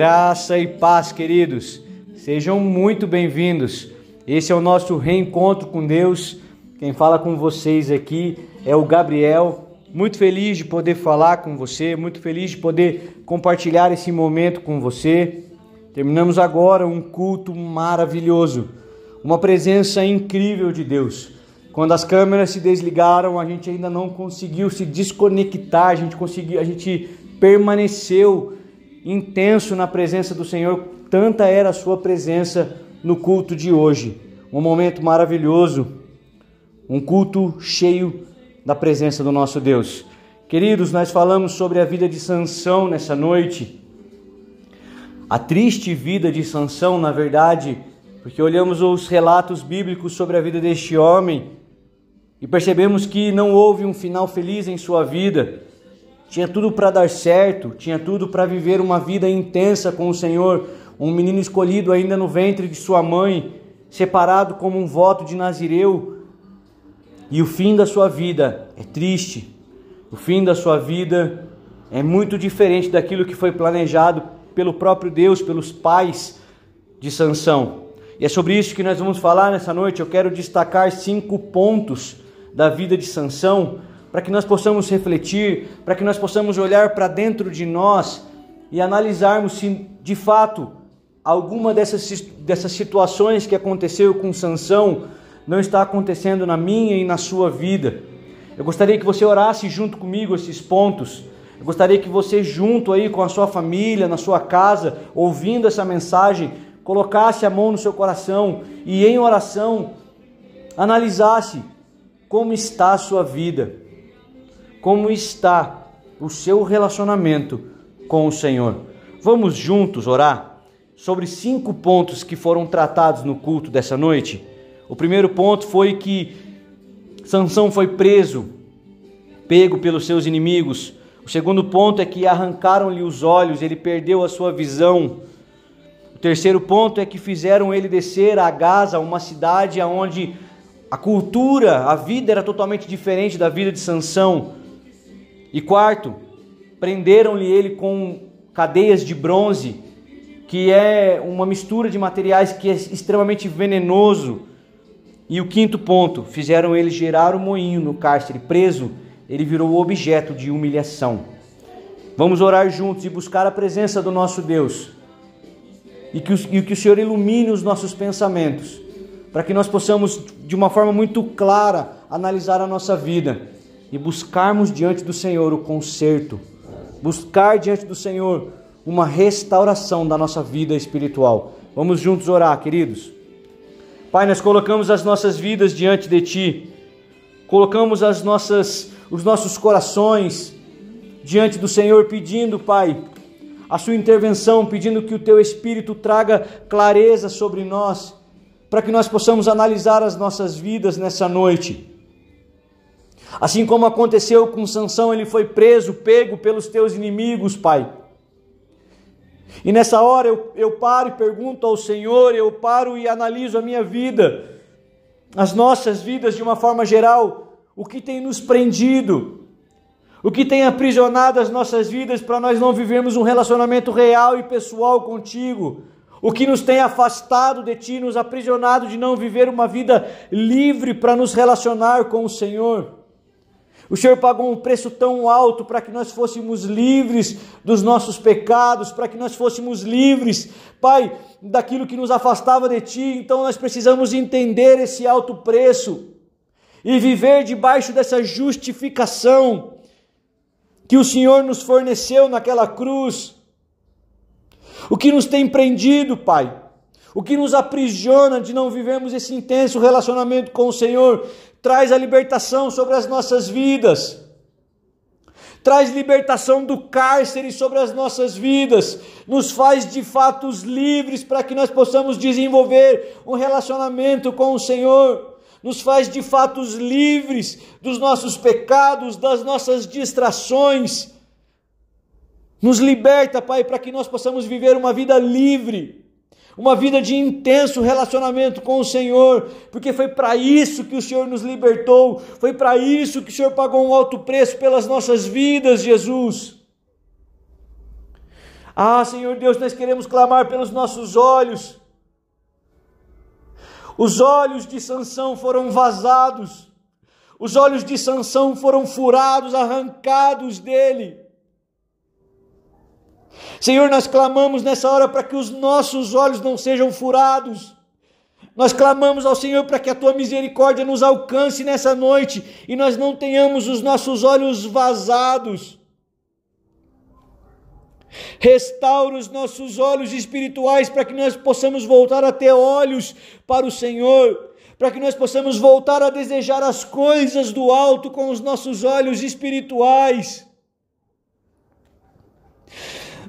Graça e paz, queridos. Sejam muito bem-vindos. Esse é o nosso reencontro com Deus. Quem fala com vocês aqui é o Gabriel. Muito feliz de poder falar com você, muito feliz de poder compartilhar esse momento com você. Terminamos agora um culto maravilhoso, uma presença incrível de Deus. Quando as câmeras se desligaram, a gente ainda não conseguiu se desconectar, a gente conseguiu, a gente permaneceu intenso na presença do Senhor, tanta era a sua presença no culto de hoje. Um momento maravilhoso, um culto cheio da presença do nosso Deus. Queridos, nós falamos sobre a vida de Sansão nessa noite. A triste vida de Sansão, na verdade, porque olhamos os relatos bíblicos sobre a vida deste homem e percebemos que não houve um final feliz em sua vida tinha tudo para dar certo, tinha tudo para viver uma vida intensa com o Senhor, um menino escolhido ainda no ventre de sua mãe, separado como um voto de Nazireu. E o fim da sua vida é triste. O fim da sua vida é muito diferente daquilo que foi planejado pelo próprio Deus, pelos pais de Sansão. E é sobre isso que nós vamos falar nessa noite. Eu quero destacar cinco pontos da vida de Sansão para que nós possamos refletir, para que nós possamos olhar para dentro de nós e analisarmos se de fato alguma dessas, dessas situações que aconteceu com Sansão não está acontecendo na minha e na sua vida. Eu gostaria que você orasse junto comigo esses pontos. Eu gostaria que você junto aí com a sua família, na sua casa, ouvindo essa mensagem, colocasse a mão no seu coração e em oração analisasse como está a sua vida como está o seu relacionamento com o Senhor. Vamos juntos orar sobre cinco pontos que foram tratados no culto dessa noite. O primeiro ponto foi que Sansão foi preso, pego pelos seus inimigos. O segundo ponto é que arrancaram-lhe os olhos, ele perdeu a sua visão. O terceiro ponto é que fizeram ele descer a Gaza, uma cidade onde a cultura, a vida era totalmente diferente da vida de Sansão. E quarto, prenderam-lhe ele com cadeias de bronze, que é uma mistura de materiais que é extremamente venenoso. E o quinto ponto, fizeram ele gerar o um moinho no cárcere, preso, ele virou objeto de humilhação. Vamos orar juntos e buscar a presença do nosso Deus. E que, o, e que o Senhor ilumine os nossos pensamentos, para que nós possamos, de uma forma muito clara, analisar a nossa vida e buscarmos diante do Senhor o conserto, buscar diante do Senhor uma restauração da nossa vida espiritual. Vamos juntos orar, queridos. Pai, nós colocamos as nossas vidas diante de Ti, colocamos as nossas, os nossos corações diante do Senhor, pedindo, Pai, a Sua intervenção, pedindo que o Teu Espírito traga clareza sobre nós, para que nós possamos analisar as nossas vidas nessa noite Assim como aconteceu com Sansão, ele foi preso, pego pelos teus inimigos, Pai. E nessa hora eu, eu paro e pergunto ao Senhor, eu paro e analiso a minha vida, as nossas vidas de uma forma geral, o que tem nos prendido, o que tem aprisionado as nossas vidas para nós não vivermos um relacionamento real e pessoal contigo, o que nos tem afastado de Ti, nos aprisionado de não viver uma vida livre para nos relacionar com o Senhor. O Senhor pagou um preço tão alto para que nós fôssemos livres dos nossos pecados, para que nós fôssemos livres, Pai, daquilo que nos afastava de Ti. Então nós precisamos entender esse alto preço e viver debaixo dessa justificação que o Senhor nos forneceu naquela cruz. O que nos tem prendido, Pai, o que nos aprisiona de não vivermos esse intenso relacionamento com o Senhor, traz a libertação sobre as nossas vidas, traz libertação do cárcere sobre as nossas vidas, nos faz de fatos livres para que nós possamos desenvolver um relacionamento com o Senhor, nos faz de fatos livres dos nossos pecados, das nossas distrações, nos liberta, Pai, para que nós possamos viver uma vida livre uma vida de intenso relacionamento com o Senhor, porque foi para isso que o Senhor nos libertou, foi para isso que o Senhor pagou um alto preço pelas nossas vidas, Jesus. Ah, Senhor Deus, nós queremos clamar pelos nossos olhos. Os olhos de Sansão foram vazados. Os olhos de Sansão foram furados, arrancados dele. Senhor, nós clamamos nessa hora para que os nossos olhos não sejam furados. Nós clamamos ao Senhor para que a tua misericórdia nos alcance nessa noite e nós não tenhamos os nossos olhos vazados. Restaura os nossos olhos espirituais para que nós possamos voltar a ter olhos para o Senhor, para que nós possamos voltar a desejar as coisas do alto com os nossos olhos espirituais.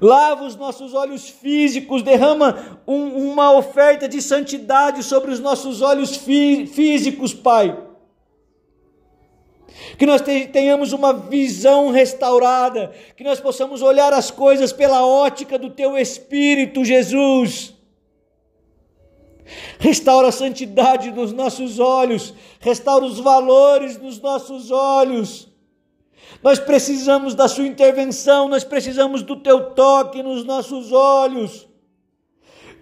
Lava os nossos olhos físicos, derrama um, uma oferta de santidade sobre os nossos olhos fí físicos, Pai que nós tenhamos uma visão restaurada, que nós possamos olhar as coisas pela ótica do Teu Espírito, Jesus. Restaura a santidade nos nossos olhos, restaura os valores nos nossos olhos. Nós precisamos da Sua intervenção, nós precisamos do Teu toque nos nossos olhos.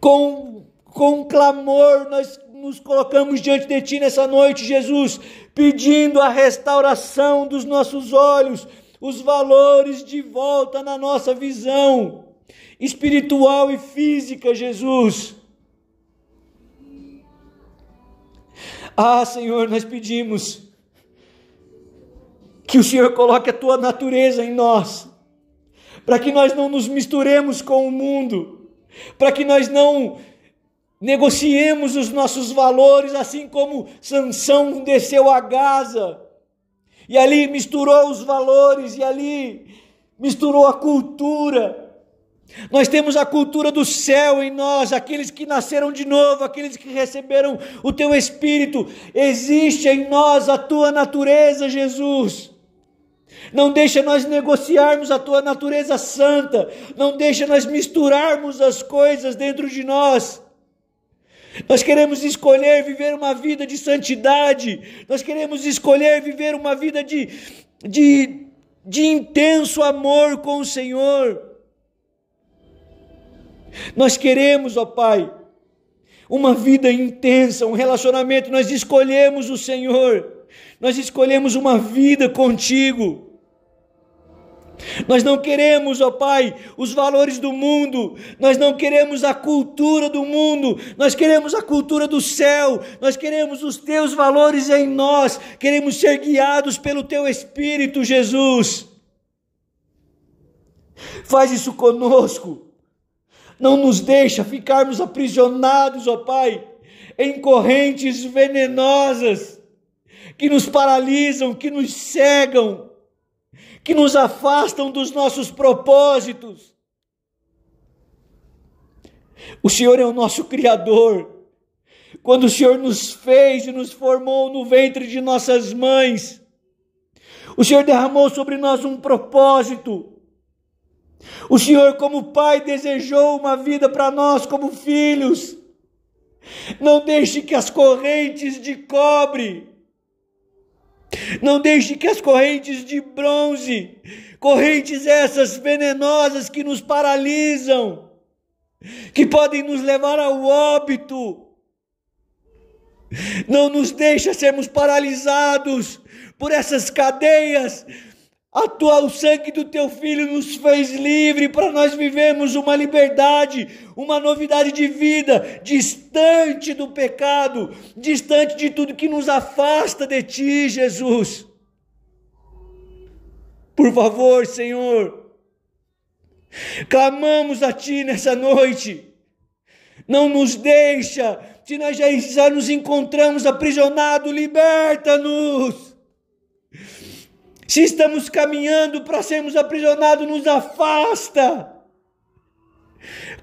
Com, com clamor, nós nos colocamos diante de Ti nessa noite, Jesus, pedindo a restauração dos nossos olhos, os valores de volta na nossa visão espiritual e física, Jesus. Ah, Senhor, nós pedimos que o Senhor coloque a tua natureza em nós, para que nós não nos misturemos com o mundo, para que nós não negociemos os nossos valores, assim como Sansão desceu a Gaza, e ali misturou os valores, e ali misturou a cultura. Nós temos a cultura do céu em nós, aqueles que nasceram de novo, aqueles que receberam o teu Espírito, existe em nós a tua natureza, Jesus. Não deixa nós negociarmos a tua natureza santa, não deixa nós misturarmos as coisas dentro de nós. Nós queremos escolher viver uma vida de santidade, nós queremos escolher viver uma vida de, de, de intenso amor com o Senhor. Nós queremos, ó Pai, uma vida intensa, um relacionamento, nós escolhemos o Senhor, nós escolhemos uma vida contigo. Nós não queremos, ó Pai, os valores do mundo, nós não queremos a cultura do mundo, nós queremos a cultura do céu, nós queremos os teus valores em nós, queremos ser guiados pelo teu Espírito, Jesus. Faz isso conosco, não nos deixa ficarmos aprisionados, ó Pai, em correntes venenosas que nos paralisam, que nos cegam que nos afastam dos nossos propósitos. O Senhor é o nosso Criador. Quando o Senhor nos fez e nos formou no ventre de nossas mães, o Senhor derramou sobre nós um propósito. O Senhor, como Pai, desejou uma vida para nós como filhos. Não deixe que as correntes de cobre não deixe que as correntes de bronze, correntes essas venenosas que nos paralisam, que podem nos levar ao óbito, não nos deixa sermos paralisados por essas cadeias a tua, o sangue do teu filho nos fez livre para nós vivermos uma liberdade, uma novidade de vida, distante do pecado, distante de tudo que nos afasta de ti, Jesus. Por favor, Senhor, clamamos a ti nessa noite. Não nos deixa, se nós já, já nos encontramos aprisionados, liberta-nos. Se estamos caminhando para sermos aprisionados, nos afasta.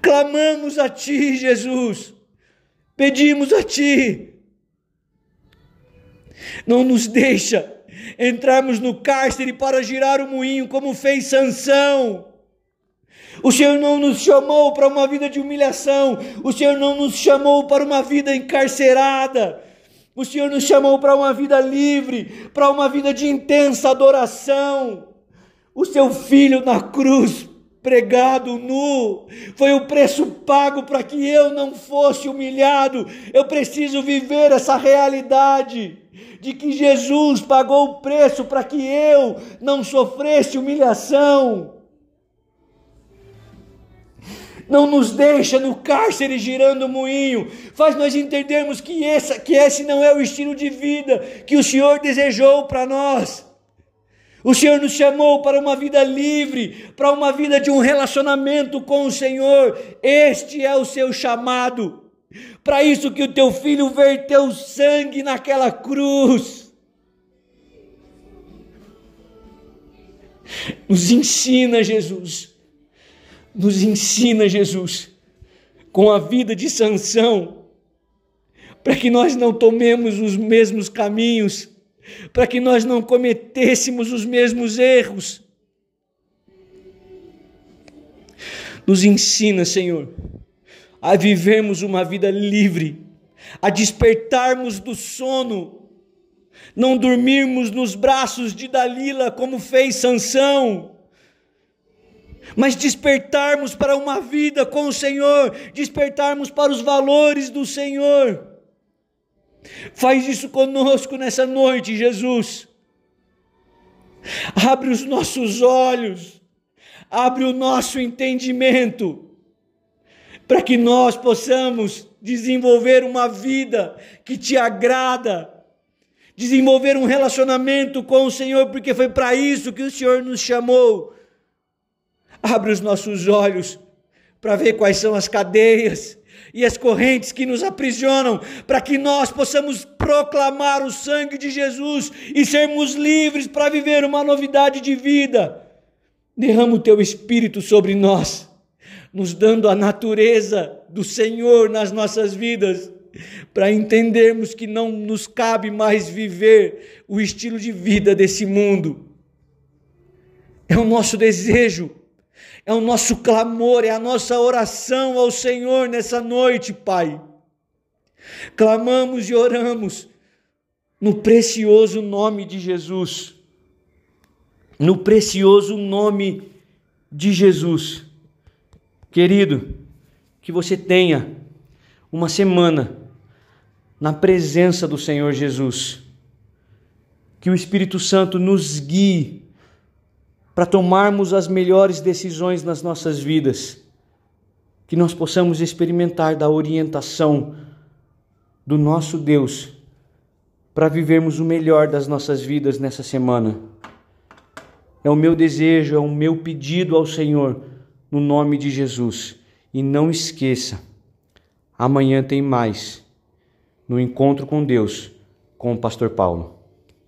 Clamamos a Ti, Jesus. Pedimos a Ti. Não nos deixa entrarmos no cárcere para girar o moinho, como fez Sansão. O Senhor não nos chamou para uma vida de humilhação. O Senhor não nos chamou para uma vida encarcerada. O Senhor nos chamou para uma vida livre, para uma vida de intensa adoração. O seu filho na cruz, pregado nu, foi o preço pago para que eu não fosse humilhado. Eu preciso viver essa realidade de que Jesus pagou o preço para que eu não sofresse humilhação não nos deixa no cárcere girando o moinho, faz nós entendermos que, essa, que esse não é o estilo de vida que o Senhor desejou para nós. O Senhor nos chamou para uma vida livre, para uma vida de um relacionamento com o Senhor. Este é o seu chamado. Para isso que o teu filho verteu sangue naquela cruz. Nos ensina, Jesus, nos ensina, Jesus, com a vida de Sansão, para que nós não tomemos os mesmos caminhos, para que nós não cometêssemos os mesmos erros. Nos ensina, Senhor, a vivermos uma vida livre, a despertarmos do sono, não dormirmos nos braços de Dalila como fez Sansão mas despertarmos para uma vida com o Senhor, despertarmos para os valores do Senhor. Faz isso conosco nessa noite, Jesus. Abre os nossos olhos, abre o nosso entendimento, para que nós possamos desenvolver uma vida que te agrada, desenvolver um relacionamento com o Senhor, porque foi para isso que o Senhor nos chamou Abre os nossos olhos para ver quais são as cadeias e as correntes que nos aprisionam, para que nós possamos proclamar o sangue de Jesus e sermos livres para viver uma novidade de vida. Derrama o teu espírito sobre nós, nos dando a natureza do Senhor nas nossas vidas, para entendermos que não nos cabe mais viver o estilo de vida desse mundo. É o nosso desejo é o nosso clamor, é a nossa oração ao Senhor nessa noite, Pai. Clamamos e oramos no precioso nome de Jesus. No precioso nome de Jesus. Querido, que você tenha uma semana na presença do Senhor Jesus. Que o Espírito Santo nos guie para tomarmos as melhores decisões nas nossas vidas, que nós possamos experimentar da orientação do nosso Deus para vivermos o melhor das nossas vidas nessa semana. É o meu desejo, é o meu pedido ao Senhor, no nome de Jesus. E não esqueça, amanhã tem mais no encontro com Deus com o pastor Paulo.